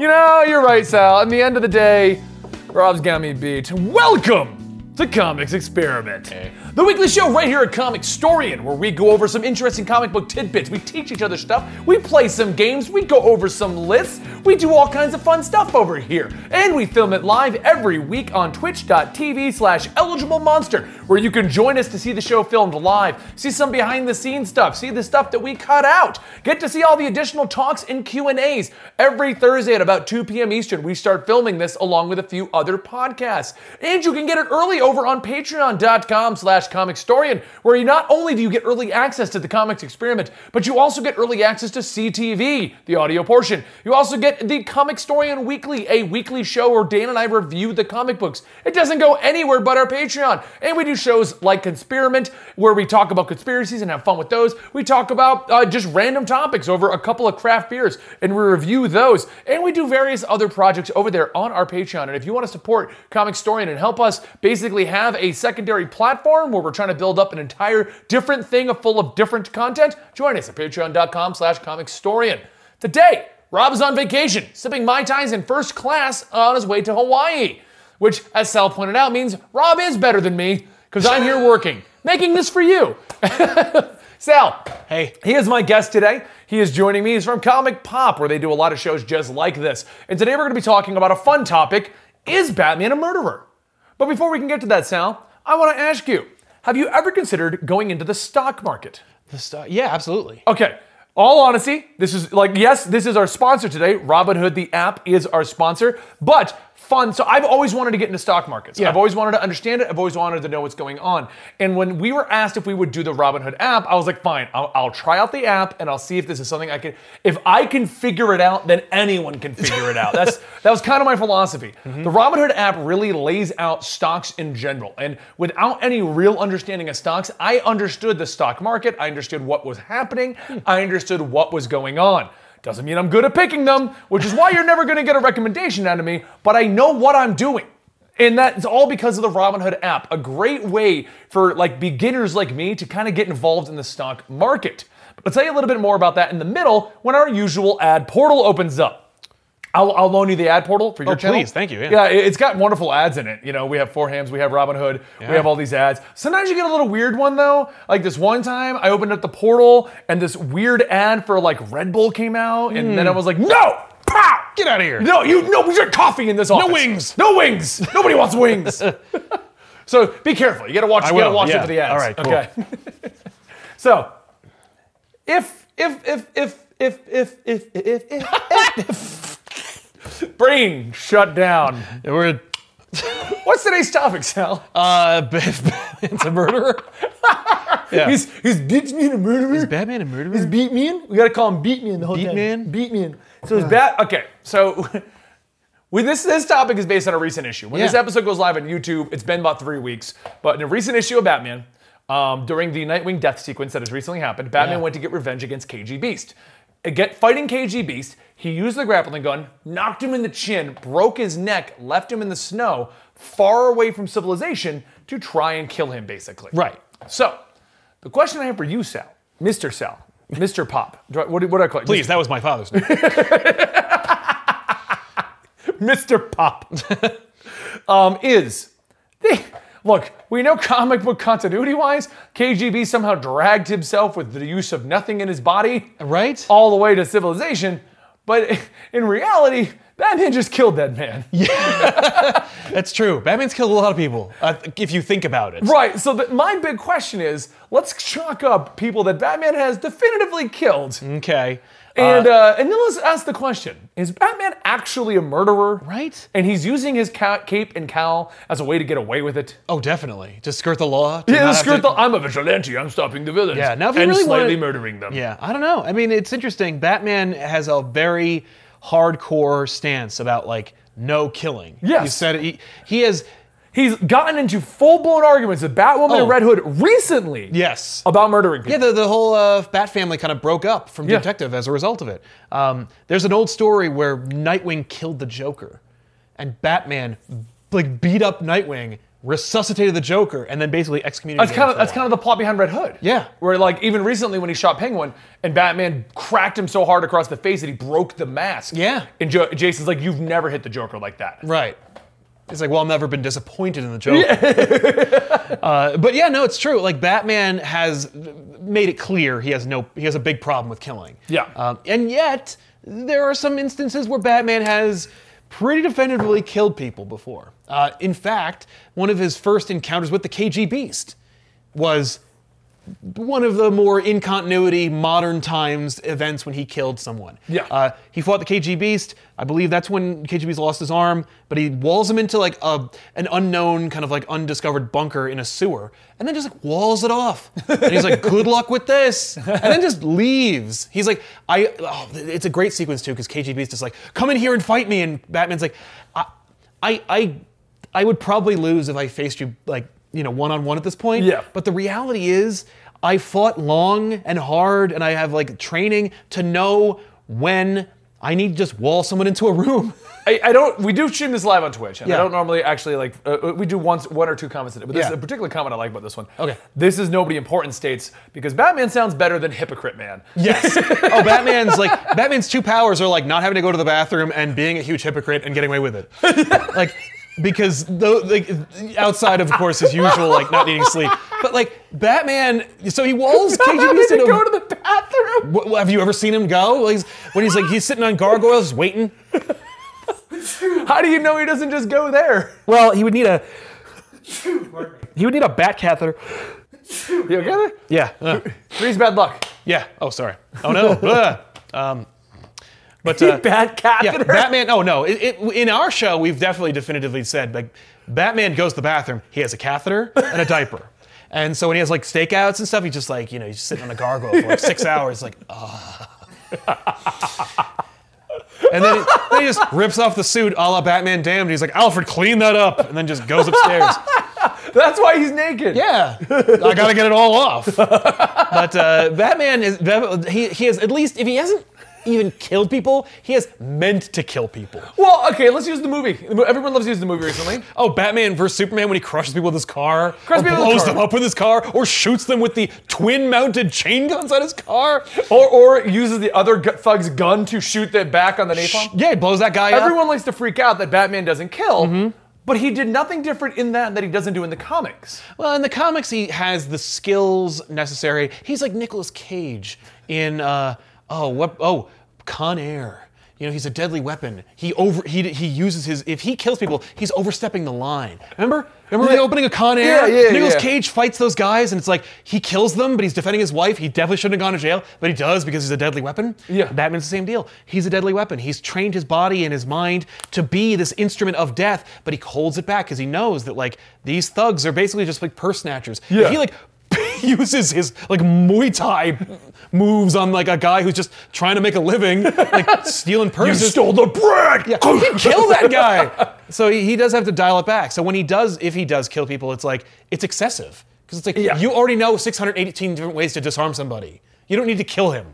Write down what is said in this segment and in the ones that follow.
You know, you're right, Sal. In the end of the day, Rob's got me beat. Welcome to Comics Experiment. The weekly show right here at Comicstorian, where we go over some interesting comic book tidbits. We teach each other stuff, we play some games, we go over some lists, we do all kinds of fun stuff over here. And we film it live every week on twitch.tv slash eligible monster, where you can join us to see the show filmed live, see some behind the scenes stuff, see the stuff that we cut out, get to see all the additional talks and Q&As. Every Thursday at about 2 p.m. Eastern, we start filming this along with a few other podcasts. And you can get it early over on patreon.com slash comicstorian, where you not only do you get early access to the comics experiment, but you also get early access to CTV, the audio portion. You also get the Comicstorian Weekly, a weekly show where Dan and I review the comic books. It doesn't go anywhere but our Patreon. And we do shows like Conspirament, where we talk about conspiracies and have fun with those. We talk about uh, just random topics over a couple of craft beers and we review those. And we do various other projects over there on our Patreon. And if you want to support Comicstorian and help us basically have a secondary platform where we're trying to build up an entire different thing full of different content, join us at patreon.com slash comicstorian. Today, Rob is on vacation, sipping Mai Tais in first class on his way to Hawaii, which, as Sal pointed out, means Rob is better than me because I'm here working, making this for you. Sal, Hey. he is my guest today. He is joining me. He's from Comic Pop, where they do a lot of shows just like this. And today we're going to be talking about a fun topic Is Batman a murderer? But before we can get to that, Sal, I want to ask you have you ever considered going into the stock market? The st- yeah, absolutely. Okay. All honesty, this is like, yes, this is our sponsor today. Robinhood, the app, is our sponsor, but fun. So I've always wanted to get into stock markets. Yeah. I've always wanted to understand it. I've always wanted to know what's going on. And when we were asked if we would do the Robinhood app, I was like, fine, I'll, I'll try out the app and I'll see if this is something I can. If I can figure it out, then anyone can figure it out. That's that was kind of my philosophy. Mm-hmm. The Robinhood app really lays out stocks in general, and without any real understanding of stocks, I understood the stock market. I understood what was happening. Hmm. I understood what was going on. Doesn't mean I'm good at picking them, which is why you're never going to get a recommendation out of me. But I know what I'm doing. And that's all because of the Robinhood app, a great way for like beginners like me to kind of get involved in the stock market. But I'll tell you a little bit more about that in the middle when our usual ad portal opens up. I'll, I'll loan you the ad portal for your Oh, channel. please. Thank you. Yeah. Yeah, it- it's got wonderful ads in it. You know, we have Four Hams, we have Robinhood, we have all these ads. Sometimes you get a little weird one though. Like this one time, I opened up the portal and this weird ad for like Red Bull came out, and then I was like, no, pow, Get out of here. no, you no, we drink coffee in this office. No wings. No wings. Nobody wants wings. so be careful. You gotta watch. I you gotta will, watch it for the ads. All right, cool. Okay. so if if if if if if if if if, if brain shut down. We're What's today's topic, Sal? uh, it's a murderer. yeah. He's he's beat me in a murderer. Is Batman a murderer? He's beat me in. We gotta call him beat me in the whole Beat time. man? Beat me in. So it's bad. Okay, so. With this, this topic is based on a recent issue. When this episode goes live on YouTube, it's been about three weeks. But in a recent issue of Batman, um, during the Nightwing death sequence that has recently happened, Batman Yeah. went to get revenge against KG Beast. Again, fighting KG Beast, he used the grappling gun, knocked him in the chin, broke his neck, left him in the snow, far away from civilization, to try and kill him, basically. Right. So, the question I have for you, Sal, Mr. Sal, Mr. Pop, do I- what, do- what do I call you? Please, that was my father's name. Mr. Pop, um, is the, look. We know comic book continuity wise, KGB somehow dragged himself with the use of nothing in his body right? all the way to civilization, but in reality, Batman just killed that man. Yeah, That's true. Batman's killed a lot of people, uh, if you think about it. Right. So the, my big question is, let's chalk up people that Batman has definitively killed, Okay. And uh, and then let's ask the question: Is Batman actually a murderer? Right? And he's using his ca- cape and cowl as a way to get away with it. Oh, definitely. To skirt the law. to Yeah, have skirt to- the, I'm a vigilante. I'm stopping the villains. Yeah, now if you and really slightly wanna- murdering them. Yeah, I don't know. I mean, it's interesting. Batman has a very hardcore stance about like no killing. Yes. He said he, he has. He's gotten into full blown arguments with Batwoman Oh. and Red Hood recently Yes. about murdering people. Yeah, the, the whole uh, Bat family kind of broke up from Yeah. Detective as a result of it. Um, there's an old story where Nightwing killed the Joker, and Batman like beat up Nightwing resuscitated the Joker and then basically excommunicated. That's kind of that's kind of the plot behind Red Hood. Yeah. Where like even recently when he shot Penguin and Batman cracked him so hard across the face that he broke the mask. Yeah. And jo- Jason's like, you've never hit the Joker like that. Right. It's like, well, I've never been disappointed in the Joker. uh, but yeah, no, it's true. Like Batman has made it clear he has no, he has a big problem with killing. Yeah. Um, and yet there are some instances where Batman has pretty definitively killed people before. Uh, in fact, one of his first encounters with the KG Beast was one of the more in continuity modern times events when he killed someone. Yeah. Uh, he fought the KG Beast. I believe that's when KG Beast lost his arm, but he walls him into like a an unknown kind of like undiscovered bunker in a sewer, and then just like walls it off. And he's like, "Good luck with this," and then just leaves. He's like, "I." Oh, it's a great sequence too because KG Beast is like, "Come in here and fight me," and Batman's like, "I, I, I, I would probably lose if I faced you like." You know, one on one at this point. Yeah. But the reality is, I fought long and hard, and I have like training to know when I need to just wall someone into a room. I, I don't. We do stream this live on Twitch, and Yeah. I don't normally actually like. Uh, we do once, one or two comments in it, but this Yeah. is a particular comment I like about this one. Okay. This is nobody important states because Batman sounds better than Hypocrite Man. Yes. oh, Batman's like Batman's two powers are like not having to go to the bathroom and being a huge hypocrite and getting away with it. like because though like outside of course his usual like not needing sleep, but like Batman, so he walls KG Having to into go to the bathroom. Wh- Have you ever seen him go? Like, he's- when he's like he's sitting on gargoyles waiting. How do you know he doesn't just go there? Well, he would need a he would need a bat catheter. You okay there? Yeah. uh, Three's bad luck. yeah. Oh, sorry. Oh no. Um, but uh, bad yeah. Batman. Oh no. It, it, in our show, we've definitely definitively said like Batman goes to the bathroom. He has a catheter and a diaper. And so when he has like stakeouts and stuff, he's just like, you know, he's sitting on a gargoyle for like six hours, like, ah. and then, then he just rips off the suit a la Batman Damned. He's like, Alfred, clean that up. And then just goes upstairs. That's why he's naked. Yeah, I gotta get it all off. But uh, Batman is he, he has at least if he hasn't even killed people, he has meant to kill people. Well, okay, let's use the movie. Everyone loves using the movie recently. Oh, Batman versus Superman when he crushes people with his car, Crushes or people with his blows car. them up with his car, or shoots them with the twin-mounted chain guns on his car. Or, or uses the other gu- thug's gun to shoot that back on the napalm. Yeah, he blows that guy up. Everyone likes to freak out that Batman doesn't kill, but he did nothing different in that that he doesn't do in the comics. Well, in the comics, he has the skills necessary. He's like Nicolas Cage in uh, oh what oh Con Air. You know, he's a deadly weapon. He over he he uses his if he kills people, he's overstepping the line. Remember? Remember Yeah. the opening of Con Air? Yeah, yeah, Nicolas yeah. Cage fights those guys, and it's like he kills them, but he's defending his wife. He definitely shouldn't have gone to jail, but he does because he's a deadly weapon. Yeah. Batman's the same deal. He's a deadly weapon. He's trained his body and his mind to be this instrument of death, but he holds it back because he knows that like these thugs are basically just like purse snatchers. Yeah. If he like uses his like Muay Thai moves on like a guy who's just trying to make a living, like stealing purses. You stole the bread. Yeah, he'd kill that guy. So he, he does have to dial it back. So when he does, if he does kill people, it's like it's excessive because it's like Yeah. you already know 618 different ways to disarm somebody. You don't need to kill him.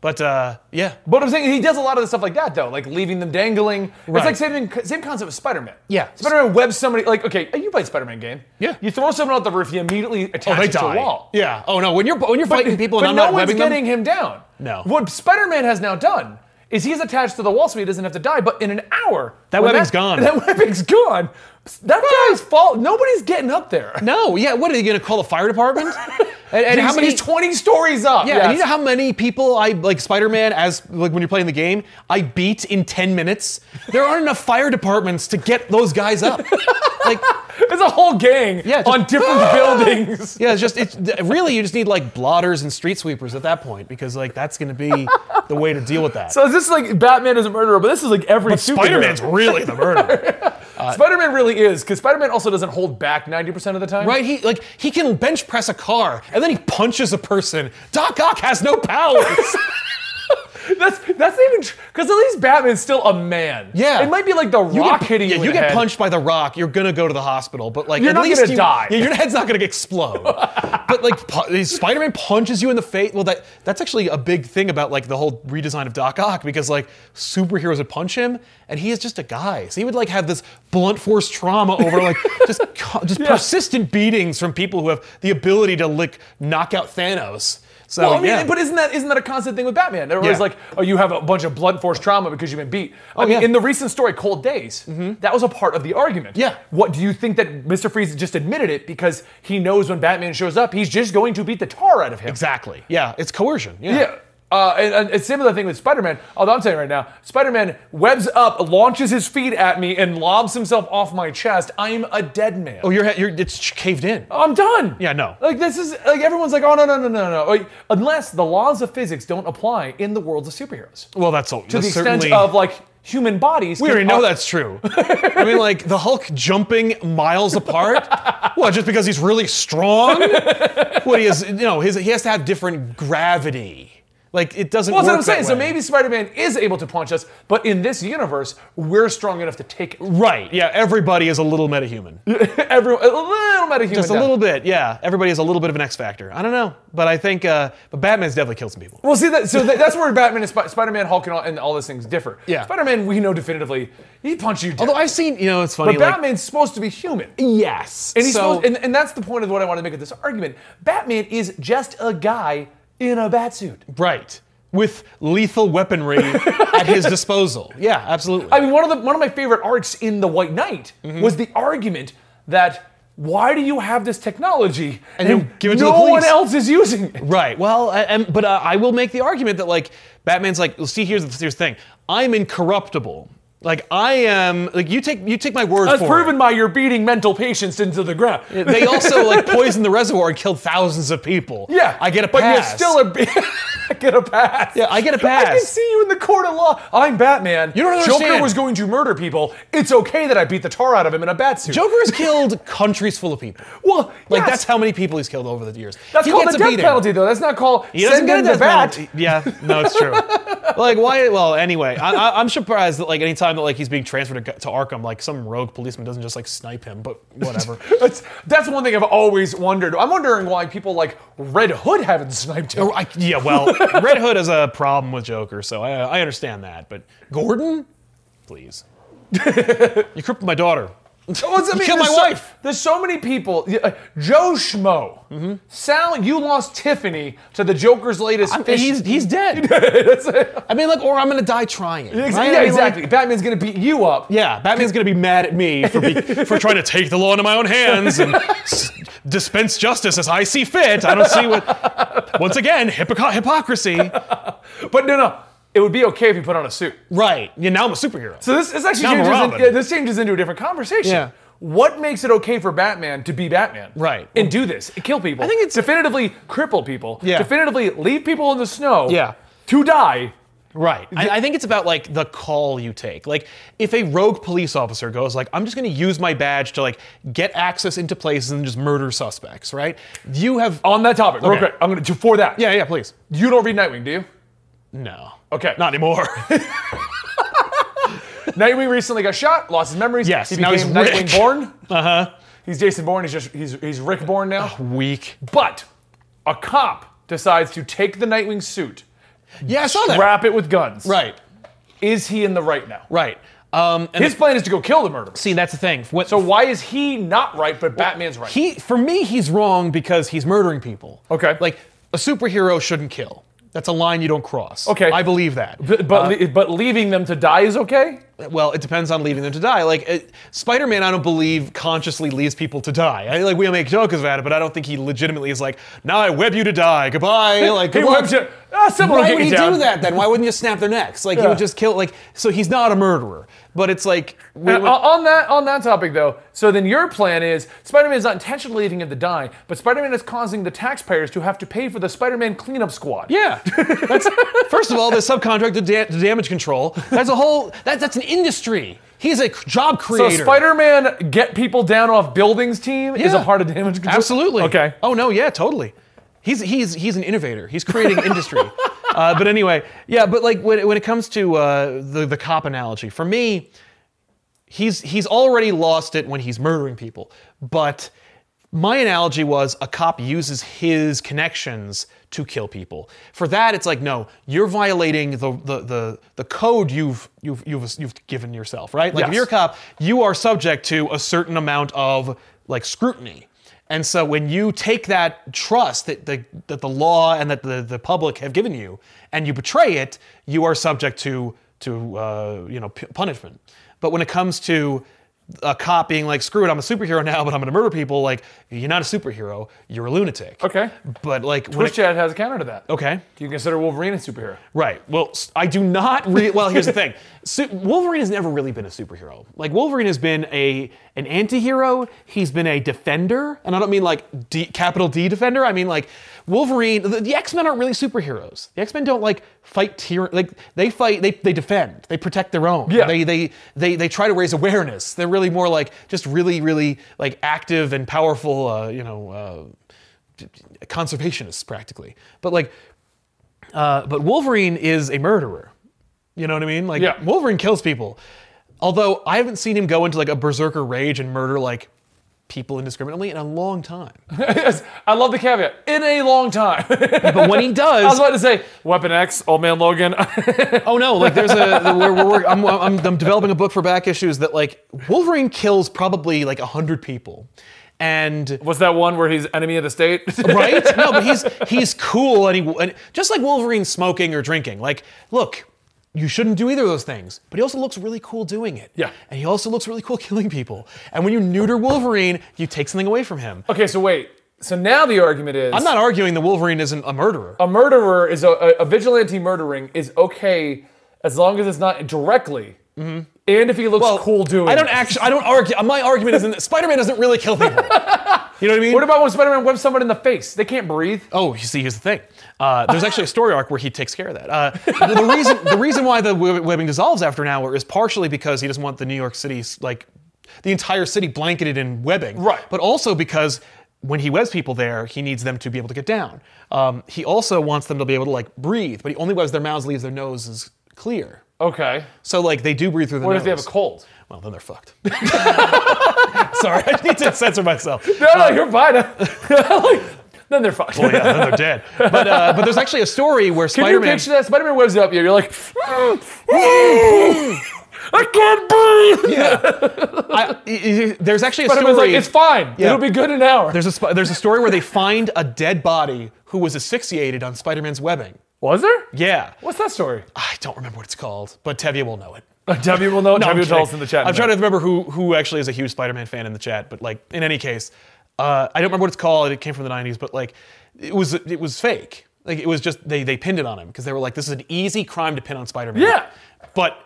But uh, yeah, But I'm saying he does a lot of the stuff like that though, like leaving them dangling. Right. It's like same same concept with Spider-Man. Yeah. Spider-Man webs somebody like okay, you played Spider-Man game. Yeah. You throw someone out the roof, you immediately attach oh, they it to a wall. Yeah. Oh no, when you're when you're fighting people and I'm no not one's getting them. him down. No. What Spider-Man has now done is he's attached to the wall so he doesn't have to die. But in an hour, That when webbing's gone. That webbing's gone. That guy's fault. Nobody's getting up there. No, yeah. What are you gonna call the fire department? And, and how many? He's 20 stories up. Yeah, Yes. and you know how many people I like Spider-Man as like when you're playing the game, I beat in 10 minutes. There aren't enough fire departments to get those guys up. like It's a whole gang Yeah, just- on different buildings. yeah, it's just it's really you just need like blotters and street sweepers at that point because like that's going to be the way to deal with that. So is this like Batman is a murderer, but this is like every. Spider-Man's really the murderer. Uh, Spider-Man really is, because Spider-Man also doesn't hold back 90% of the time. Right? He like he can bench press a car and then he punches a person. Doc Ock has no powers. That's that's even because at least Batman's still a man. Yeah. it might be like the You Rock get, hitting yeah, you. you get head. punched by the rock, you're gonna go to the hospital, but like You're at not least gonna you- die. Yeah, your head's not gonna explode. but like Spider-Man punches you in the face. Well, that that's actually a big thing about like the whole redesign of Doc Ock because like superheroes would punch him, and he is just a guy, so he would like have this blunt force trauma over like just just persistent beatings from people who have the ability to like knock out Thanos. So Well, I mean, yeah. but isn't that isn't that a constant thing with Batman? Everybody's Yeah. like, oh, you have a bunch of blunt force trauma because you've been beat. I mean, yeah. Mm-hmm. in the recent story, Cold Days, that was a part of the argument. Yeah. What do you think that Mr. Freeze just admitted it because he knows when Batman shows up, he's just going to beat the tar out of him. exactly. Yeah, it's coercion. Yeah. Yeah. Uh, and, and it's similar thing with Spider-Man. Although I'm telling you right now, Spider-Man webs up, launches his feet at me, and lobs himself off my chest. I'm a dead man. Oh, your head, you're it's caved in. I'm done. Yeah, no. Like this is like everyone's like, oh no no no no no. Like, unless the laws of physics don't apply in the worlds of superheroes. Well, that's all. To the extent of like human bodies. We already know that's true. I mean, like the Hulk jumping miles apart. What? Just because he's really strong? What he is? You know, his, he has to have different gravity. Like it doesn't Well, that's what I'm saying. So maybe Spider-Man is able to punch us, but in this universe, we're strong enough to take it. Right? Yeah. Everybody is a little metahuman. Everyone, a little metahuman. Just a down. little bit. Yeah. Everybody is a little bit of an X factor. I don't know, but I think. Uh, but Batman's definitely killed some people. Well, see that. So that, that's where Batman and Sp- Spider-Man, Hulk, and all, and all those things differ. Yeah. Spider-Man, we know definitively, he punch you down. Although I've seen, you know, it's funny. but like, Batman's supposed to be human. yes. And he's so, supposed, and, and that's the point of what I want to make of this argument. Batman is just a guy in a bat suit. right with lethal weaponry at his disposal. Yeah, absolutely. I mean, one of the one of my favorite arcs in The White Knight Mm-hmm. was the argument that why do you have this technology And you give it to no the police? one else is using it? Right. Well, I, and, but uh, I will make the argument that like Batman's like, well, see, here's the, here's the thing. I'm incorruptible. Like I am. Like you take you take my word That's for proven it. by your beating mental patients into the ground. They also like poisoned the reservoir and killed thousands of people. Yeah, I get a but pass. you're still a I get a pass. Yeah, I get a I can pass. see you in the court of law. I'm Batman. You don't understand. Joker was going to murder people. It's okay that I beat the tar out of him in a bat suit. Joker has killed countries full of people. well, Like yes. that's how many people he's killed over the years. That's he called the a death penalty, though. That's not called He doesn't get a the death bat. penalty. Yeah, no, it's true. like why? Well, anyway, I, I, I'm surprised that like anytime that like he's being transferred to, to Arkham, like some rogue policeman doesn't just like snipe him. But whatever. That's, that's one thing I've always wondered. I'm wondering why people like Red Hood haven't sniped him. Oh, I, yeah, well, Red Hood has a problem with Joker, so I, I understand that. But Gordon, please, you crippled my daughter. Well, it's- I mean, killed my so- wife. There's so many people. uh, Joe Schmo. Mm-hmm. Sal, you lost Tiffany to the Joker's latest fish. He's he's dead. I mean, like, or I'm gonna die trying. Right? I mean, exactly. like, Batman's gonna beat you up. yeah, Batman's gonna be mad at me for be, for trying to take the law into my own hands and s- dispense justice as I see fit. I don't see what. Once again, hypocr- hypocrisy. But no, no. It would be okay if you put on a suit. Right. Yeah. Now I'm a superhero. So this, this actually Now I'm a changes. in- Robin. yeah, this changes into a different conversation. Yeah. What makes it okay for Batman to be Batman? Right. And do this, kill people. I think it's- definitively cripple people. Yeah. Definitively leave people in the snow. Yeah. To die. Right. I, I think it's about like the call you take. Like if a rogue police officer goes like, I'm just going to use my badge to like get access into places and just murder suspects, right? You have. On that topic, real Okay. quick. I'm gonna for that. Yeah, yeah, please. You don't read Nightwing, do you? No. Okay. Not anymore. Nightwing recently got shot, lost his memories. Yes, He now he's Nightwing Rick. Born. Uh huh. He's Jason Bourne. He's just he's he's Rick Born now. Weak. But a cop decides to take the Nightwing suit, Yeah, I saw that. wrap it with guns. Right. Is he in the right now? Right. Um, and His plan is to go kill the murderer. see, that's the thing. What, So why is he not right, but Batman's right? he, for me, he's wrong because he's murdering people. Okay. Like a superhero shouldn't kill. That's a line you don't cross. Okay. I believe that. but but, uh, le- but leaving them to die is okay. Well, it depends on leaving them to die. Like it, Spider-Man, I don't believe consciously leaves people to die. I, like we make jokes about it, but I don't think he legitimately is like, "Now I web you to die. Goodbye." Like, He webs you. Ah, someone Why would he down. do that then? Why wouldn't you snap their necks? Like he would just kill. Like so, he's not a murderer. But it's like we- Uh, on that on that topic though, so then your plan is Spider-Man is not intentionally leaving him to die, but Spider-Man is causing the taxpayers to have to pay for the Spider-Man cleanup squad. Yeah, that's first of all the subcontracted da- the damage control. That's a whole that, that's an industry. He's a job creator. So. Spider-Man get people down off buildings team is a part of damage control. Absolutely. Okay. Oh no, yeah, totally. He's he's he's an innovator. He's creating industry. uh, but anyway, yeah. But like when, when it comes to uh, the the cop analogy, for me, he's he's already lost it when he's murdering people. But my analogy was a cop uses his connections to kill people. For that, it's like no, you're violating the the the, the code you've you've you've you've given yourself, right? Like if you're a cop, you are subject to a certain amount of like scrutiny. And so when you take that trust that the, that the law and that the, the public have given you and you betray it, you are subject to, to uh, you know, p- punishment. But when it comes to a cop being like, screw it, I'm a superhero now, but I'm to murder people, like, you're not a superhero, you're a lunatic. Okay. But like, Twitch it, chat has a counter to that. okay. Do you consider Wolverine a superhero? Right. Well, I do not. Re- well, here's the thing. Su- Wolverine has never really been a superhero. Like Wolverine has been a an anti-hero. He's been a defender, and I don't mean like D, capital D defender. I mean like Wolverine. The, the X-Men aren't really superheroes. The X-Men don't like fight tyranny. Like they fight. They they defend. They protect their own. Yeah. They they they they try to raise awareness. They're really more like just really really like active and powerful. Uh, you know. Uh, conservationists practically but like uh, but Wolverine is a murderer. You know what I mean? Like Yeah. Wolverine kills people. Although I haven't seen him go into like a berserker rage and murder like people indiscriminately in a long time. Yes, I love the caveat. In a long time. But when he does, I was about to say Weapon X, Old Man Logan. oh no, like there's a we're, we're, I'm, I'm, I'm developing a book for back issues that like Wolverine kills probably like a hundred people, and What's that one where he's enemy of the state? right? No, but he's he's cool and he and just like Wolverine smoking or drinking. Like, look, you shouldn't do either of those things. But he also looks really cool doing it. Yeah. And he also looks really cool killing people. And when you neuter Wolverine, you take something away from him. okay, so wait. So now the argument is I'm not arguing the Wolverine isn't a murderer. a murderer is a, a, a vigilante murdering is okay as long as it's not directly. And if he looks cool doing Mm-hmm. I don't it. actually. I don't argue. My argument isn't that Spider-Man doesn't really kill people. You know what I mean? What about when Spider-Man webs someone in the face? They can't breathe. Oh, you see, here's the thing. Uh, there's actually a story arc where he takes care of that. Uh, the, reason the reason why the webbing dissolves after an hour is partially because he doesn't want the New York City's like the entire city blanketed in webbing. Right. But also because when he webs people there, he needs them to be able to get down. Um, he also wants them to be able to like breathe, but he only webs their mouths, leaves their noses clear. Okay. So like they do breathe through the What nose. if they have a cold? Well, then they're fucked. Sorry, I need to censor myself. No, no, you're fine. Like, then they're fucked. Well, yeah, then they're dead. But uh, but there's actually a story where Can you Spider-Man. picture that? Spider-Man webs up you. You're like, I can't breathe. I, I- I- there's actually a Spider-Man's story. like, it's fine. Yeah. It'll be good in an hour. there's a there's a story where they find a dead body who was asphyxiated on Spider-Man's webbing. Was there? Yeah, What's that story? I don't remember what it's called, but Tevye will know it. W will know. No, I'm will tell us in the chat. I'm trying to remember who who actually is a huge Spider-Man fan in the chat, but like in any case, uh, I don't remember what it's called. It came from the '90s, but like it was it was fake. Like it was just they they pinned it on him because they were like, this is an easy crime to pin on Spider-Man. Yeah. but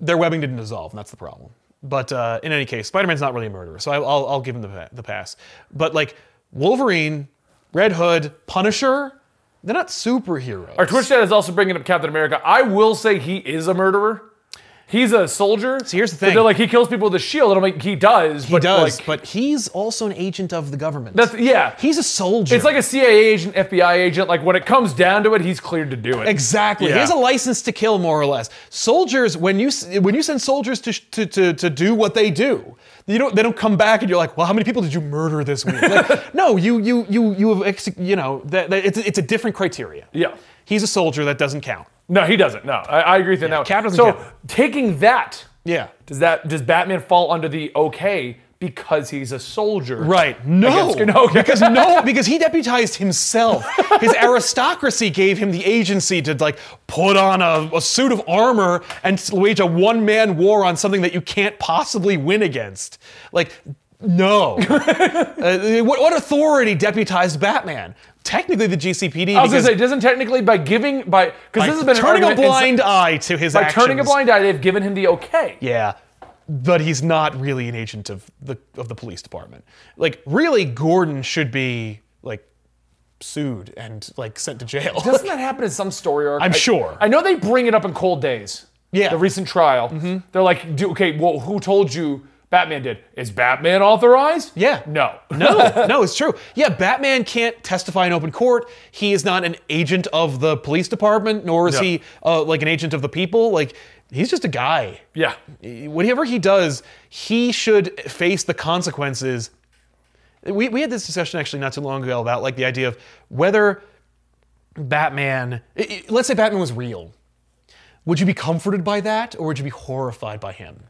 their webbing didn't dissolve, and that's the problem. But uh, in any case, Spider-Man's not really a murderer, so I, I'll I'll give him the the pass. But like Wolverine, Red Hood, Punisher, they're not superheroes. Our Twitch chat is also bringing up Captain America. I will say he is a murderer. He's a soldier. So here's the thing. they're like he kills people with a shield, and I'm like he does. he but does, Like, but he's also an agent of the government. that's yeah. he's a soldier. It's like a CIA agent, FBI agent. Like when it comes down to it, he's cleared to do it. Exactly. Yeah. He has a license to kill, more or less. Soldiers, when you when you send soldiers to, to, to, to do what they do, you don't they don't come back and you're like, well, how many people did you murder this week? Like, no, you you you you have you know that, that it's it's a different criteria. Yeah. He's a soldier that doesn't count. No, he doesn't. No, I, I agree with that. now. Cap doesn't so count. taking that, Yeah. does that does Batman fall under the okay because he's a soldier? Right. No. Against- no, okay. because no, because he deputized himself. His aristocracy gave him the agency to like put on a, a suit of armor and wage a one-man war on something that you can't possibly win against. Like, no. Uh, what, what authority deputized Batman? Technically, the GCPD. I was going to say, doesn't technically by giving by because this has been turning a argument in- blind eye to his by actions. turning a blind eye, they've given him the okay. Yeah. But he's not really an agent of the of the police department. Like really Gordon should be like sued and like sent to jail. Doesn't that happen in some story arc? I'm I- sure. I know they bring it up in Cold Days. Yeah. The recent trial. Mm-hmm. They're like, do, okay, well, who told you Batman did. Is Batman authorized? Yeah. No. No, no, it's true. Yeah, Batman can't testify in open court. He is not an agent of the police department, nor is No. he uh, like an agent of the people. Like he's just a guy. Yeah. Whatever he does, he should face the consequences. We, we had this discussion actually not too long ago about like the idea of whether Batman, i- i- let's say Batman was real. Would you be comforted by that, or would you be horrified by him?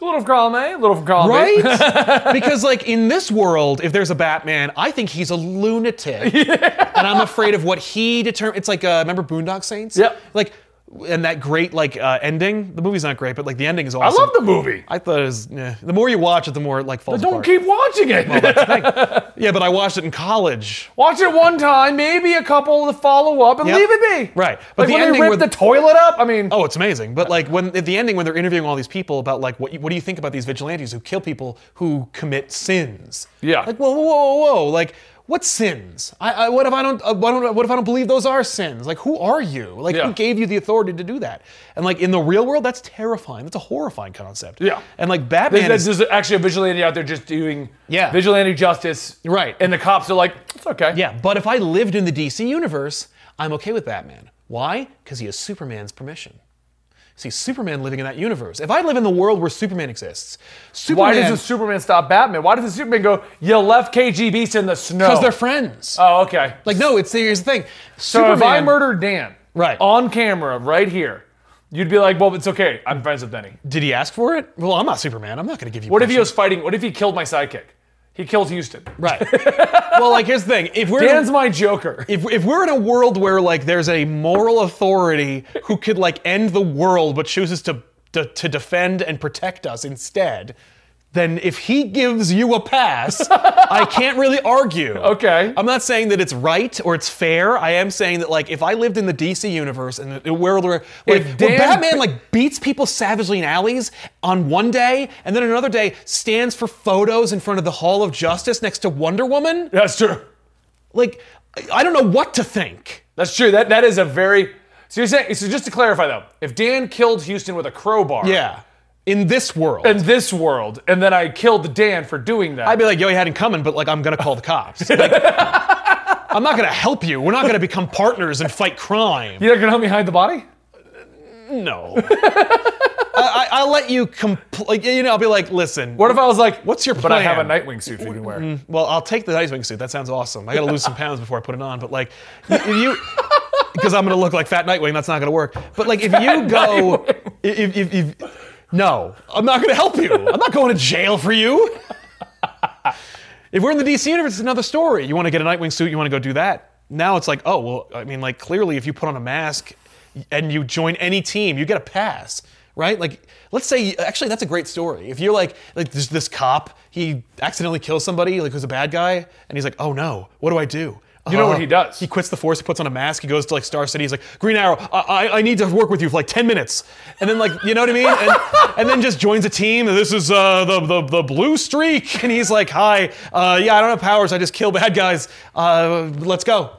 A little from A, little from column. Right? because like in this world, if there's a Batman, I think he's a lunatic, and I'm afraid of what he determines. It's like uh, remember Boondock Saints? Yep. Like, and that great like uh, ending. The movie's not great, but like the ending is awesome. I love the movie. I thought it was. eh, the more you watch it, the more it like falls Don't apart. keep watching it. yeah, but I watched it in college. Watch it one time, maybe a couple to follow up, and Yep. leave it be. Right. But Like the when ending they rip where- the toilet up. I mean, Oh, it's amazing. But like when at the ending, when they're interviewing all these people about like what you, what do you think about these vigilantes who kill people who commit sins? Yeah. Like whoa, whoa, whoa, whoa. Like what sins? I, I what if I don't? Uh, what, if I don't believe those are sins? Like who are you? Like Yeah. who gave you the authority to do that? And like in the real world, that's terrifying. That's a horrifying concept. Yeah. And like Batman there's, is there's actually a vigilante out there just doing Yeah. vigilante justice. Right. And the cops are like, it's okay. yeah. But if I lived in the DC universe, I'm okay with Batman. Why? Because he has Superman's permission. See, Superman living in that universe. If I live in the world where Superman exists, Superman. Why doesn't Superman stop Batman? Why doesn't Superman go, you left KG Beast in the snow? Because they're friends. Oh, okay. like, no, it's here's the thing. so if I murdered Dan Right. on camera right here, you'd be like, well, it's okay. I'm friends with Benny. did he ask for it? Well, I'm not Superman. I'm not going to give you. What if he was fighting? What if he killed my sidekick? He kills Houston. right? well, like here's the thing. If we're Dan's my Joker. if, if we're in a world where like there's a moral authority who could like end the world but chooses to to, to defend and protect us instead, then if he gives you a pass, I can't really argue. Okay. I'm not saying that it's right or it's fair. I am saying that like if I lived in the DC universe and the world where like where Dan- Batman like beats people savagely in alleys on one day and then another day stands for photos in front of the Hall of Justice next to Wonder Woman, That's true. like I- I don't know what to think. That's true. That that is a very. So you're saying. So just to clarify though, if Dan killed Houston with a crowbar. Yeah. In this world. In this world, and then I killed Dan for doing that. I'd be like, yo, he had it coming, but like I'm gonna call the cops. Like, I'm not gonna help you. We're not gonna become partners and fight crime. You're not gonna help me hide the body? No. I, I, I'll let you compl- like, you know, I'll be like, listen. What if I was like, What's your plan? But I have a? Nightwing suit you can wear. Mm, well, I'll take the Nightwing suit. That sounds awesome. I gotta lose some pounds before I put it on, but like, if you, because I'm gonna look like Fat Nightwing, that's not gonna work. But like, if you go, if, if, if, no, I'm not gonna help you. I'm not going to jail for you. If we're in the DC universe, it's another story. You want to get a Nightwing suit, you want to go do that. Now it's like, oh well, I mean, like clearly, if you put on a mask and you join any team, you get a pass, right? Like, let's say, actually, that's a great story. If you're like, like there's this cop, he accidentally kills somebody, like who's a bad guy, and he's like, oh no, what do I do? You know what Uh, he does. He quits the force. He puts on a mask. He goes to like Star City. He's like, Green Arrow, I, I, I need to work with you for like ten minutes, and then like, you know what I mean? And, and then just joins a team. This is uh, the, the the blue streak, and he's like, Hi, uh, yeah, I don't have powers. I just kill bad guys. Uh, let's go.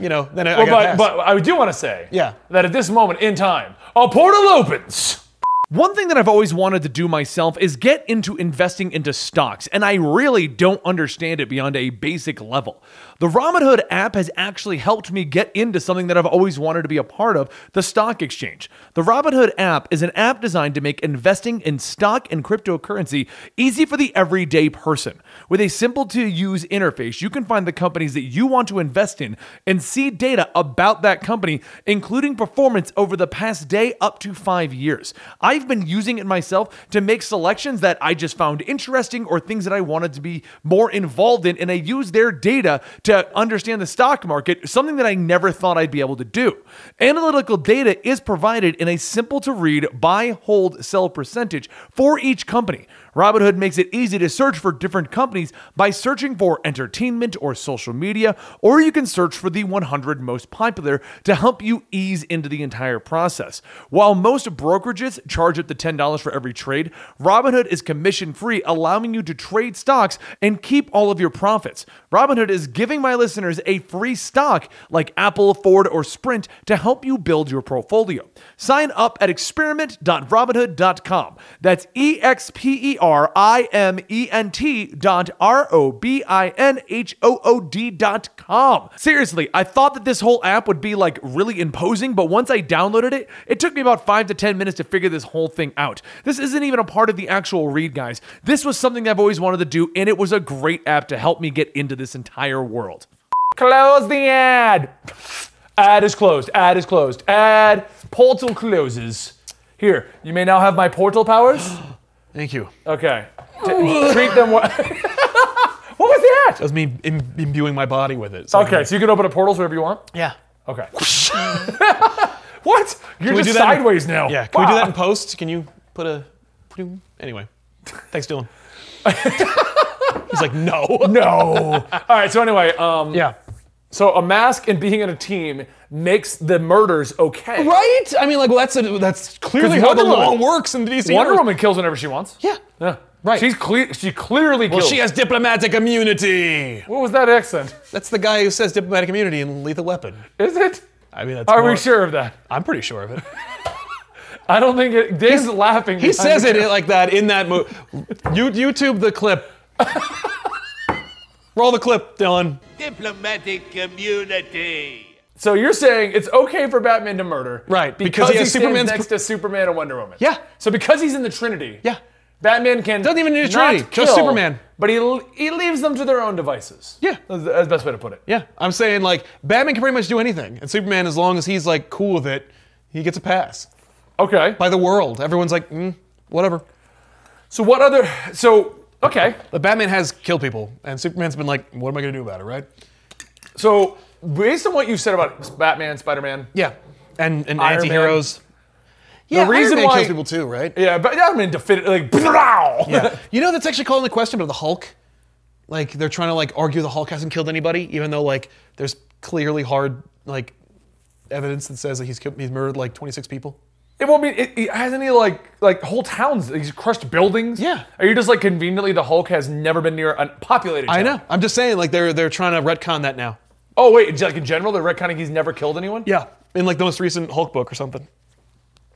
You know. Then I, I Well, got but, but I do want to say Yeah. that at this moment in time, a portal opens. One thing that I've always wanted to do myself is get into investing into stocks, and I really don't understand it beyond a basic level. The Robinhood app has actually helped me get into something that I've always wanted to be a part of the stock exchange. The Robinhood app is an app designed to make investing in stock and cryptocurrency easy for the everyday person. With a simple to use interface, you can find the companies that you want to invest in and see data about that company, including performance over the past day up to five years. I've been using it myself to make selections that I just found interesting or things that I wanted to be more involved in, and I use their data to understand the stock market, something that I never thought I'd be able to do. Analytical data is provided in a simple to read buy, hold, sell percentage for each company. Robinhood makes it easy to search for different companies by searching for entertainment or social media, or you can search for the 100 most popular to help you ease into the entire process. While most brokerages charge up to $10 for every trade. Robinhood is commission free, allowing you to trade stocks and keep all of your profits. Robinhood is giving my listeners a free stock like Apple, Ford, or Sprint to help you build your portfolio. Sign up at experiment.robinhood.com. That's E X P E R I M E N T dot R O B I N H O O D dot com. Seriously, I thought that this whole app would be like really imposing, but once I downloaded it, it took me about five to 10 minutes to figure this whole thing out. This isn't even a part of the actual read, guys. This was something I've always wanted to do, and it was a great app to help me get into this entire world. Close the ad. Ad is closed. Ad is closed. Ad portal closes. Here, you may now have my portal powers. Thank you. Okay. T- treat them. Wa- what was that? That was me Im- imbuing my body with it. So Okay, so you can open up portals wherever you want. Yeah. Okay. what? You're we just do that in- sideways now. Yeah. Can we do that in post? Can you put a. Anyway. Thanks, Dylan. He's like, no. No. All right. So anyway, um, Yeah. So a mask and being in a team makes the murders okay. Right? I mean, like, well, that's a, that's clearly how the law Woman- works in the DC. Wonder universe. Woman kills whenever she wants. Yeah. Yeah. Right. She's clear. She clearly Well, kills. she has diplomatic immunity. What was that accent? That's the guy who says diplomatic immunity in Lethal Weapon. Is it? I mean, that's Are more- we sure of that? I'm pretty sure of it. I don't think it. Dave's laughing. He says it like that in that movie. You YouTube the clip. Roll the clip, Dylan. Diplomatic community. So you're saying it's okay for Batman to murder, Right, Because, because he he, has stands Superman's next to Superman and Wonder Woman. Yeah. So because he's in the Trinity. Yeah. Batman can Doesn't even need a not Trinity, just Superman. But he he leaves them to their own devices. Yeah. That's the, that's the best way to put it. Yeah, I'm saying like Batman can pretty much do anything, and Superman, as long as he's like cool with it, he gets a pass Okay. by the world. Everyone's like, mm, whatever. So what other? So okay. But Batman has killed people, and Superman's been like, what am I gonna do about it, right? So based on what you said about Batman, Spider-Man, Yeah, and and Iron anti-heroes. Yeah, reason Iron Man why- kills people too, right? yeah, but Batman defeated like. Blow! Yeah. you know that's actually calling the question about the Hulk. Like they're trying to like argue the Hulk hasn't killed anybody, even though like there's clearly hard like evidence that says that he's killed, he's murdered like 26 people. It won't be. It, it, hasn't he like like whole towns? He's crushed buildings. Yeah. Are you just like conveniently the Hulk has never been near a populated? I know. I'm just saying like they're they're trying to retcon that now. Oh wait, like in general, they're retconning he's never killed anyone. Yeah, in like the most recent Hulk book or something.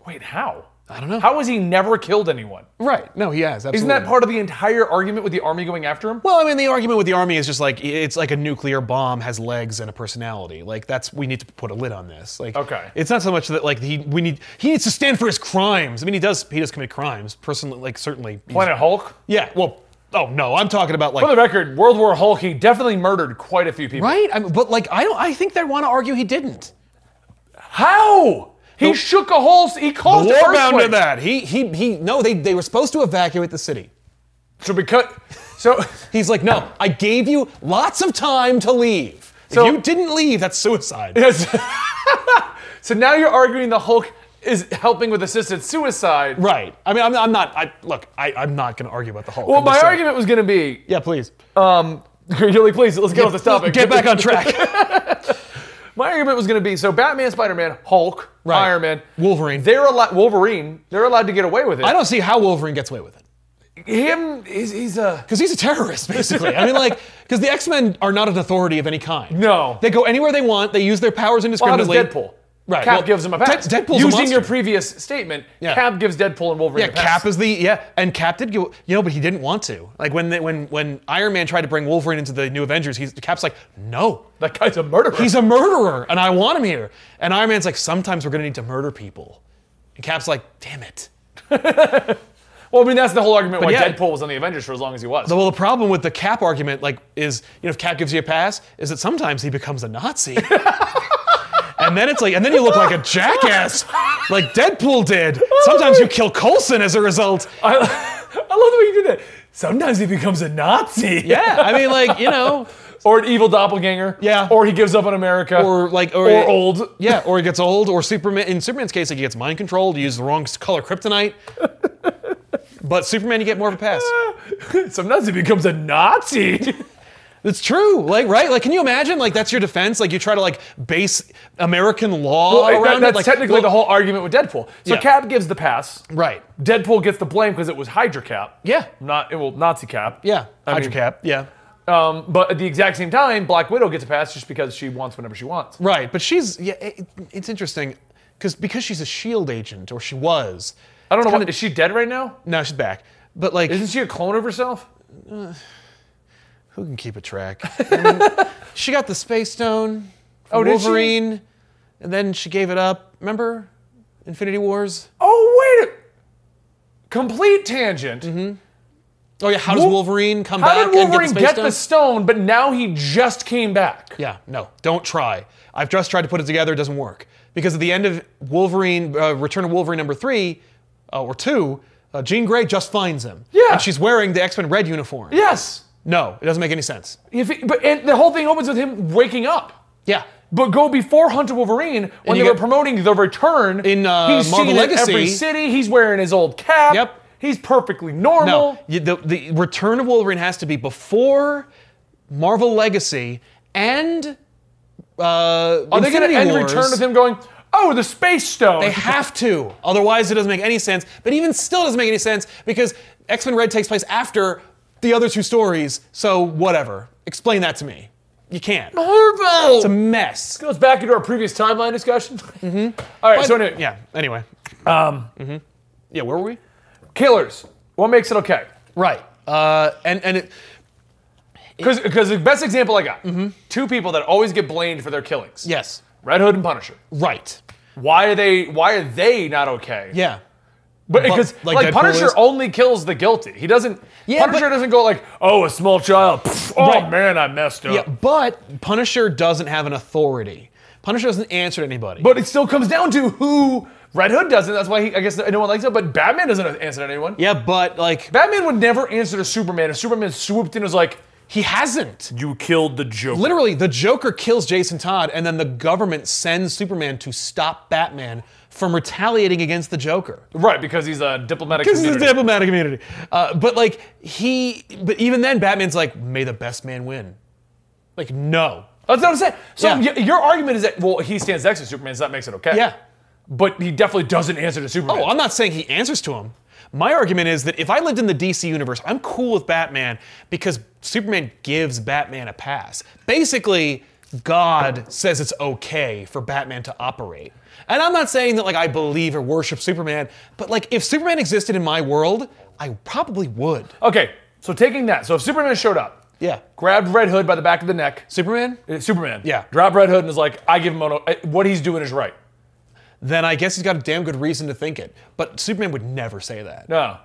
Wait, how? I don't know. How has he never killed anyone? Right? No, he has. Absolutely. Isn't that part of the entire argument with the army going after him? Well, I mean, the argument with the army is just like it's like a nuclear bomb has legs and a personality. Like that's we need to put a lid on this. Like, Okay. it's not so much that like he we need he needs to stand for his crimes. I mean, he does he does commit crimes personally. Like certainly. Planet Hulk. Yeah. Well. Oh no, I'm talking about like. For the record, World War Hulk, he definitely murdered quite a few people. Right. I mean, but like I don't. I think they want to argue he didn't. How? He shook a whole. He caused an Warbound earthquake. did that. He he he. No, they they were supposed to evacuate the city. So because, so He's like, no, I gave you lots of time to leave. So- if you didn't leave, that's suicide. yes. so now you're arguing the Hulk is helping with assisted suicide. Right. I mean, I'm, I'm not. I look. I, I'm not going to argue about the Hulk. Well, I'm my argument was going to be, Yeah, please. um, really, please, let's get off this topic. Get back on track. My argument was going to be so Batman, Spider Man, Hulk, Right. Iron Man, Wolverine. They're allowed. Wolverine. They're allowed to get away with it. I don't see how Wolverine gets away with it. Him. He's, he's a. Because he's a terrorist, basically. I mean, like, because the X Men are not an authority of any kind. No. They go anywhere they want. They use their powers Well, how does. Deadpool? Right, Cap well, gives him a pass. Dead- Deadpool's Using your previous statement, Yeah. Cap gives Deadpool and Wolverine Yeah, a pass. Cap is the yeah, and Cap did go, you know, but he didn't want to. Like when they, when when Iron Man tried to bring Wolverine into the New Avengers, he's Cap's like, no, That guy's a murderer. he's a murderer, and I want him here. And Iron Man's like, sometimes we're gonna need to murder people, and Cap's like, damn it. well, I mean, that's the whole argument why yeah. Deadpool was on the Avengers for as long as he was. Well, the problem with the Cap argument, like, is you know, if Cap gives you a pass, is that sometimes he becomes a Nazi. And then it's like, and then you look like a jackass, like Deadpool did. Sometimes you kill Coulson as a result. I, I love the way you do that. Sometimes he becomes a Nazi. Yeah, I mean, like you know, Or an evil doppelganger. Yeah. Or he gives up on America. or like, or, Or old. Yeah, or he gets old, or Superman. In Superman's case, like he gets mind controlled. He uses the wrong color kryptonite. But Superman, you get more of a pass. Sometimes he becomes a Nazi. It's true. Like, right? Like, can you imagine? Like, that's your defense. Like, you try to like base American law Well, around that- it. that's Like, technically well, the whole argument with Deadpool. So Yeah. Cap gives the pass. Right. Deadpool gets the blame because it was Hydra Cap. Yeah. Not it well, Nazi Cap. Yeah. I Hydra mean, cap. Yeah. Um, but at the exact same time, Black Widow gets a pass just because she wants whenever she wants. Right. But she's yeah. It, it's interesting because because she's a Shield agent or she was. I don't know. kinda- What, is she dead right now? No, she's back. But like, Isn't she a clone of herself? Who can keep a track? She got the Space Stone. Oh, Oh, did she? Wolverine, and then she gave it up. Remember, Infinity Wars. Oh wait. a- Complete tangent. Mm-hmm. Oh yeah, how does Wol- Wolverine come How back did and Wolverine get the get, the Stone? stone, but now he just came back? Yeah, no, don't try. I've just tried to put it together, it doesn't work. Because at the end of Wolverine, uh, Return of Wolverine number three, uh, or two, uh, Jean Grey just finds him. Yeah. And she's wearing the X Men red uniform. Yes. No, it doesn't make any sense. If it- but and the whole thing opens with him waking up. Yeah. But go before Hunt for Wolverine when they were promoting the return In, uh, He's Marvel seen in every city. He's wearing his old cap. Yep. He's perfectly normal. No, you, the, the Return of Wolverine has to be before Marvel Legacy and uh, Are they going to end Return with him going, "Oh, the Space Stone"? They have to. Otherwise, it doesn't make any sense. But even still, doesn't make any sense because X Men Red takes place after the other two stories. So whatever. Explain that to me. You can't. Marvel. It's a mess. goes back into our previous timeline discussion. Mm-hmm. All right. so anyway, yeah. Anyway. Um. Yeah. Where were we? killers. What makes it okay? Right. Uh. And and it. Because the best example I got, two people that always get blamed for their killings. Yes. Red Hood and Punisher. Right. Why are they? Why are they not okay? Yeah. But because like like, Punisher is? only kills the guilty. He doesn't. Yeah, Punisher but- doesn't go like, "Oh, a small child. Pff, oh Right. man, I messed up." Yeah. But Punisher doesn't have an authority. Punisher doesn't answer to anybody. But it still comes down to who Red Hood doesn't. That's why he, I guess no one likes it. But Batman doesn't answer to anyone. yeah. But like Batman would never answer to Superman if Superman swooped in and was like, he hasn't. "You killed the Joker." Literally, the Joker kills Jason Todd, and then the government sends Superman to stop Batman from retaliating against the Joker. Right, because he's a diplomatic. This is a diplomatic community. Uh, but like he, but even then, Batman's like, "May the best man win." Like, no. That's not what I'm saying. So Yeah. your argument is that well, he stands next to Superman, so that makes it okay. Yeah. But he definitely doesn't answer to Superman. Oh, I'm not saying he answers to him. My argument is that if I lived in the DC universe, I'm cool with Batman because Superman gives Batman a pass. Basically, God says it's okay for Batman to operate. And I'm not saying that like I believe or worship Superman, but like if Superman existed in my world, I probably would. Okay, so taking that, so if Superman showed up, Yeah. grabbed Red Hood by the back of the neck, Superman? uh, Superman, Yeah. grabbed Red Hood and is like, I give him a, what he's doing is right. Then I guess he's got a damn good reason to think it. But Superman would never say that. No.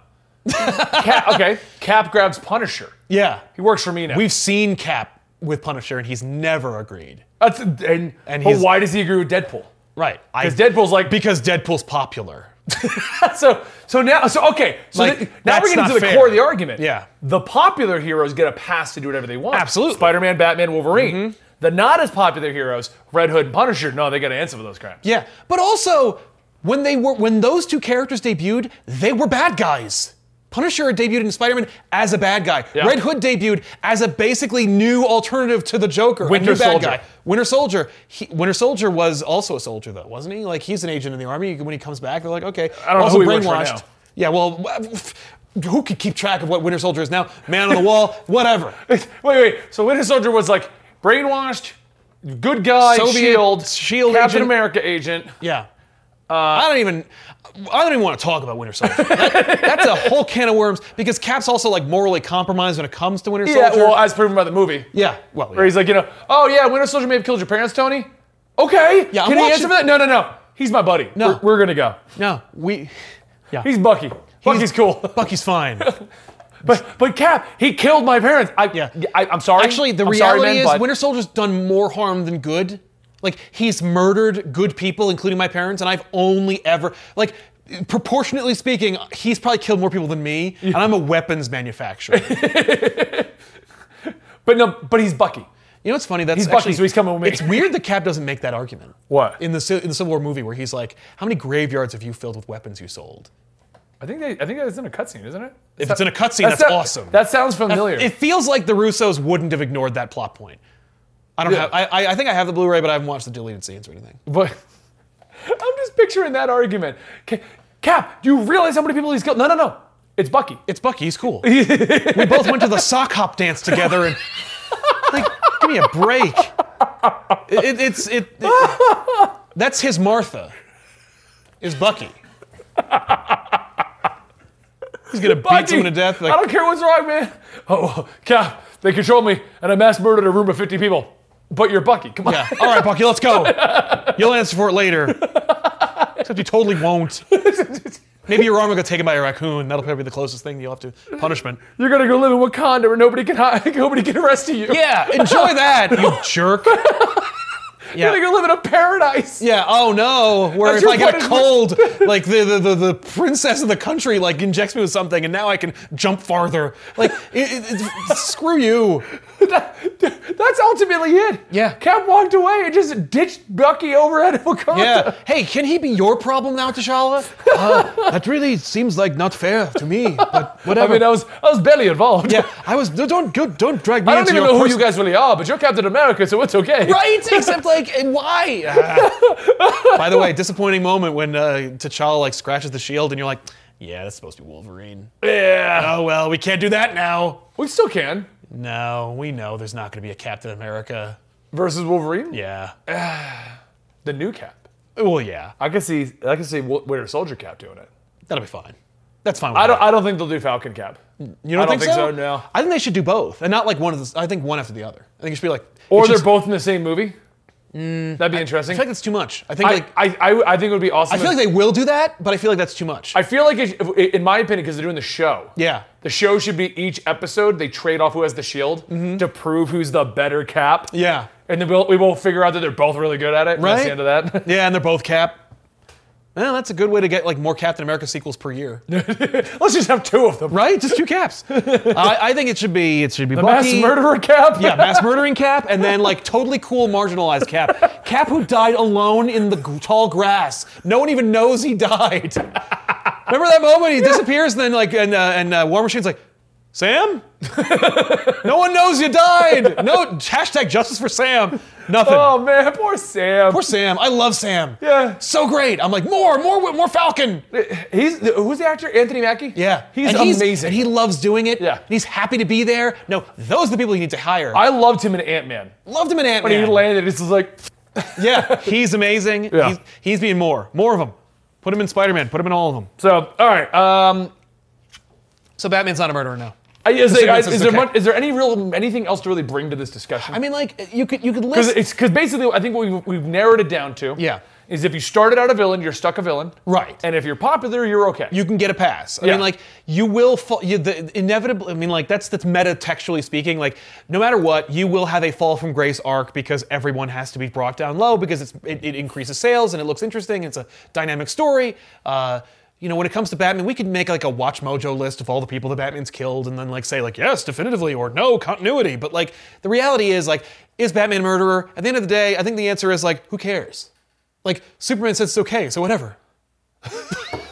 Cap, okay, Cap grabs Punisher. Yeah. He works for me now. We've seen Cap with Punisher and he's never agreed. That's and, And but he's- why does he agree with Deadpool? Right. Because Deadpool's like because Deadpool's popular. so so now so okay so Like, th- now that's we're getting not to the fair. core of the argument. Yeah. the popular heroes get a pass to do whatever they want. Absolutely. Mm-hmm. Spider-Man, Batman, Wolverine. The not as popular heroes, Red Hood and Punisher, no, they got to answer for those crimes. Yeah, but also when they were when those two characters debuted, they were bad guys. Punisher debuted in Spider-Man as a bad guy. Yeah. Red Hood debuted as a basically new alternative to the Joker, Winter a new bad Soldier. guy. Winter Soldier. He, Winter Soldier was also a soldier though, wasn't he? Like he's an agent in the army. When he comes back, they're like, okay, I don't know also who he works for now. Yeah, well, who could keep track of what Winter Soldier is now? Man on the wall, whatever. wait, wait. So Winter Soldier was like brainwashed, good guy, Soviet Shield, Shield Captain agent. America agent. Yeah. Uh, I don't even. I don't even want to talk about Winter Soldier. That- that's a whole can of worms because Cap's also like morally compromised when it comes to Winter Soldier. Yeah, well, as proven by the movie. yeah. Well, Where he's like, you know, oh yeah, Winter Soldier may have killed your parents, Tony. Okay. Yeah, I'm Can he watching- answer for that? No, no, no. He's my buddy. No. We're, we're gonna go. no, we. Yeah. He's Bucky. Bucky's cool. Bucky's fine. But but Cap, he killed my parents. I, Yeah. I, am sorry. Actually, the I'm sorry, reality man, is but- Winter Soldier's done more harm than good. Like he's murdered good people, including my parents, and I've only ever like. Proportionately speaking, he's probably killed more people than me, and I'm a weapons manufacturer. But no, but he's Bucky. You know what's funny? That's He's Bucky, actually, so he's coming with me. It's weird that Cap doesn't make that argument. What? in the in the Civil War movie where he's like, "How many graveyards have you filled with weapons you sold?" I think they. I think that's in a cutscene, isn't it? If it's in a cutscene, that's awesome. That sounds familiar. It feels like the Russos wouldn't have ignored that plot point. I don't Yeah. have. I, I, I think I have the Blu-ray, but I haven't watched the deleted scenes or anything. But I'm just picturing that argument. Ca- Cap, do you realize how many people he's killed? No, no, no. It's Bucky. It's Bucky. He's cool. we both went to the sock hop dance together, and like, give me a break. It, it- it's it, it- That's his Martha. Is Bucky. He's gonna beat Bucky, someone to death. I don't care what's wrong, man. Oh, oh Cap, they control me, and I mass murdered a room of 50 people. But you're Bucky. Come on. yeah. All right, Bucky, let's go. You'll answer for it later. Except you totally won't. Maybe your arm will get taken by a raccoon. That'll probably be the closest thing you'll have to punishment. You're gonna go live in Wakanda where nobody can hide, nobody can arrest you. Yeah, enjoy that, you jerk. You're gonna Yeah. go live in a paradise. Yeah. Oh no. Where That's if I get a cold, like the, the the the princess of the country like injects me with something, and now I can jump farther. Like, it, it, it- screw you. ultimately it. Yeah. Cap walked away and just ditched Bucky over at Wakanda. Yeah. Hey, can he be your problem now, T'Challa? Uh, that really seems like not fair to me. But whatever. I mean, I was I was barely involved. yeah. I was. Don't don't don't drag me I don't into even know who you guys really are, but you're Captain America, so it's okay. Right? Except like, and why? Ah. By the way, disappointing moment when uh, T'Challa like scratches the shield, and you're like, yeah, that's supposed to be Wolverine. Yeah. Oh well, we can't do that now. We still can. No, we know there's not going to be a Captain America. Versus Wolverine? Yeah. The new Cap. Well, yeah, I can see I can see Winter Soldier Cap doing it. that'll be fine. That's fine. With I don't me. I don't think they'll do Falcon Cap. You don't, I don't think, think so? so, no. I think they should do both, and not like one of the. I think one after the other. I think it should be like. Or they're both in the same movie. That'd be interesting. I feel like that's too much. I think I, like. I, I, I think it would be awesome. I feel like they will do that, but I feel like that's too much. I feel like, it, if- in my opinion, because they're doing the show. yeah. The show should be each episode they trade off who has the shield to prove who's the better Cap. Mm-hmm. Yeah. And then we'll, we will figure out that they're both really good at it. and That's Right? the end of that. Yeah, and they're both Cap. Well, that's a good way to get like more Captain America sequels per year, Let's just have two of them. right? Just two Caps. I, I think it should be it should be Mass Bucky. murderer Cap. Yeah, mass murdering Cap, and then like totally cool marginalized Cap. Cap who died alone in the g- tall grass. No one even knows he died. Remember that moment? He disappears, and then like and uh, and uh, War Machine's like, Sam? no one knows you died. No hashtag justice for Sam. Nothing. Oh man, poor Sam. Poor Sam. I love Sam. Yeah. So great. I'm like more, more, more Falcon. He's who's the actor? Anthony Mackie. Yeah, he's And amazing. and he loves doing it. Yeah. and he's happy to be there. No, those are the people you need to hire. I loved him in Ant Man. loved him in Ant Man. When he landed, it's just like Yeah, he's amazing. Yeah. He's, he's being more. More of them. Put him in Spider Man. Put him in all of them. so. All right. Um, So Batman's not a murderer now. I, is, there, is, there okay. much, is there any real anything else to really bring to this discussion? I mean, like you could you could list. because basically, I think what we've, we've narrowed it down to. Yeah. Is if you started out a villain, you're stuck a villain. Right. And if you're popular, you're okay. you can get a pass. I Yeah. mean, like you will fall. You, the, inevitably, I mean, like that's that's meta textually speaking. Like no matter what, you will have a fall from grace arc because everyone has to be brought down low because it's it, it increases sales and it looks interesting. It's a dynamic story. Uh, you know, when it comes to Batman, we could make like a Watch Mojo list of all the people that Batman's killed, and then like say like yes, definitively, or no, continuity. But like the reality is like, is Batman a murderer? At the end of the day, I think the answer is like, who cares? Like Superman says it's okay, so whatever.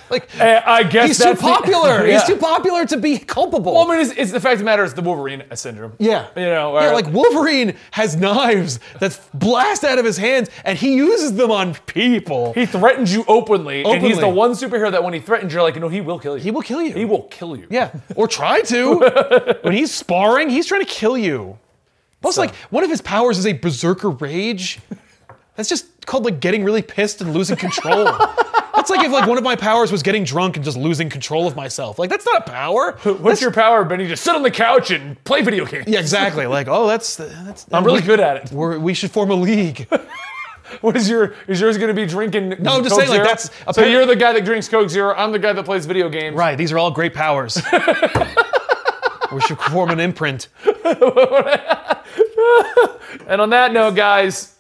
like Eh, I guess He's too that's the- popular. Yeah. He's too popular to be culpable. Well, I mean, it's, it's the fact of the matter is the Wolverine syndrome. yeah. You know. yeah, like Wolverine has knives that blast out of his hands, and he uses them on people. he threatens you openly, and he's the one superhero that when he threatens, you're like, no, he will kill you. He will kill you. He will kill you. Yeah, or try to. when he's sparring, he's trying to kill you. Plus, So- like one of his powers is a berserker rage. That's just called like getting really pissed and losing control. That's like if like one of my powers was getting drunk and just losing control of myself. Like that's not a power. What's your power, Benny? Just sit on the couch and play video games. Yeah, exactly. Like, oh, that's that's. I'm really good at it. We're, we should form a league. What is your? Is yours going to be drinking? No, I'm just Coke saying, like, that's- So you're the guy that drinks Coke Zero. I'm the guy that plays video games. right. These are all great powers. we should form an imprint. And on that note, guys,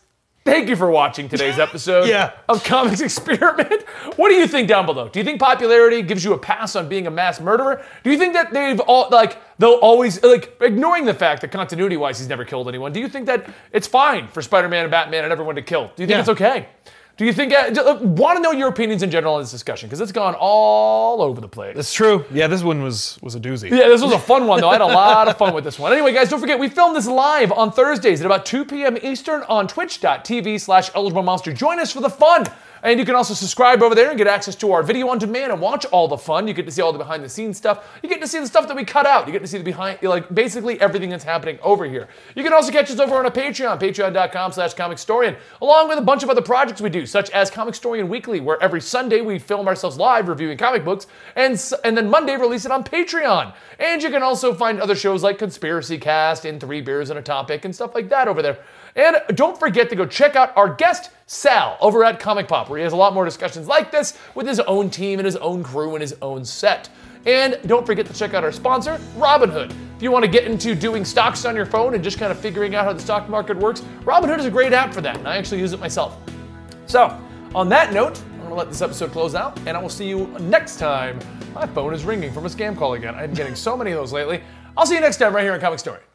thank you for watching today's episode Yeah. of Comics Experiment. What do you think down below? Do you think popularity gives you a pass on being a mass murderer? Do you think that they've all like they'll always like ignoring the fact that continuity-wise he's never killed anyone? Do you think that it's fine for Spider-Man and Batman and everyone to kill? Do you think Yeah. it's okay? Do you think? Uh, want to know your opinions in general on this discussion because it's gone all over the place. It's true. Yeah, this one was was a doozy. Yeah, this was a fun one though. I had a lot of fun with this one. Anyway, guys, don't forget we filmed this live on Thursdays at about 2 p.m. Eastern on twitch.tv slash eligible monster. Join us for the fun. And you can also subscribe over there and get access to our video on demand and watch all the fun. You get to see all the behind the scenes stuff. You get to see the stuff that we cut out. You get to see the behind, like basically everything that's happening over here. You can also catch us over on a Patreon, patreon.com slash comicstorian, along with a bunch of other projects we do, such as Comicstorian Weekly, where every Sunday we film ourselves live reviewing comic books, and, and then Monday release it on Patreon. And you can also find other shows like Conspiracy Cast and Three Beers and a Topic and stuff like that over there. And don't forget to go check out our guest, Sal, over at Comic Pop, where he has a lot more discussions like this with his own team and his own crew and his own set. And don't forget to check out our sponsor, Robinhood. If you want to get into doing stocks on your phone and just kind of figuring out how the stock market works, Robinhood is a great app for that, and I actually use it myself. So, on that note, I'm going to let this episode close out, and I will see you next time. My phone is ringing from a scam call again. I've been getting so many of those lately. I'll see you next time right here on Comicstorian.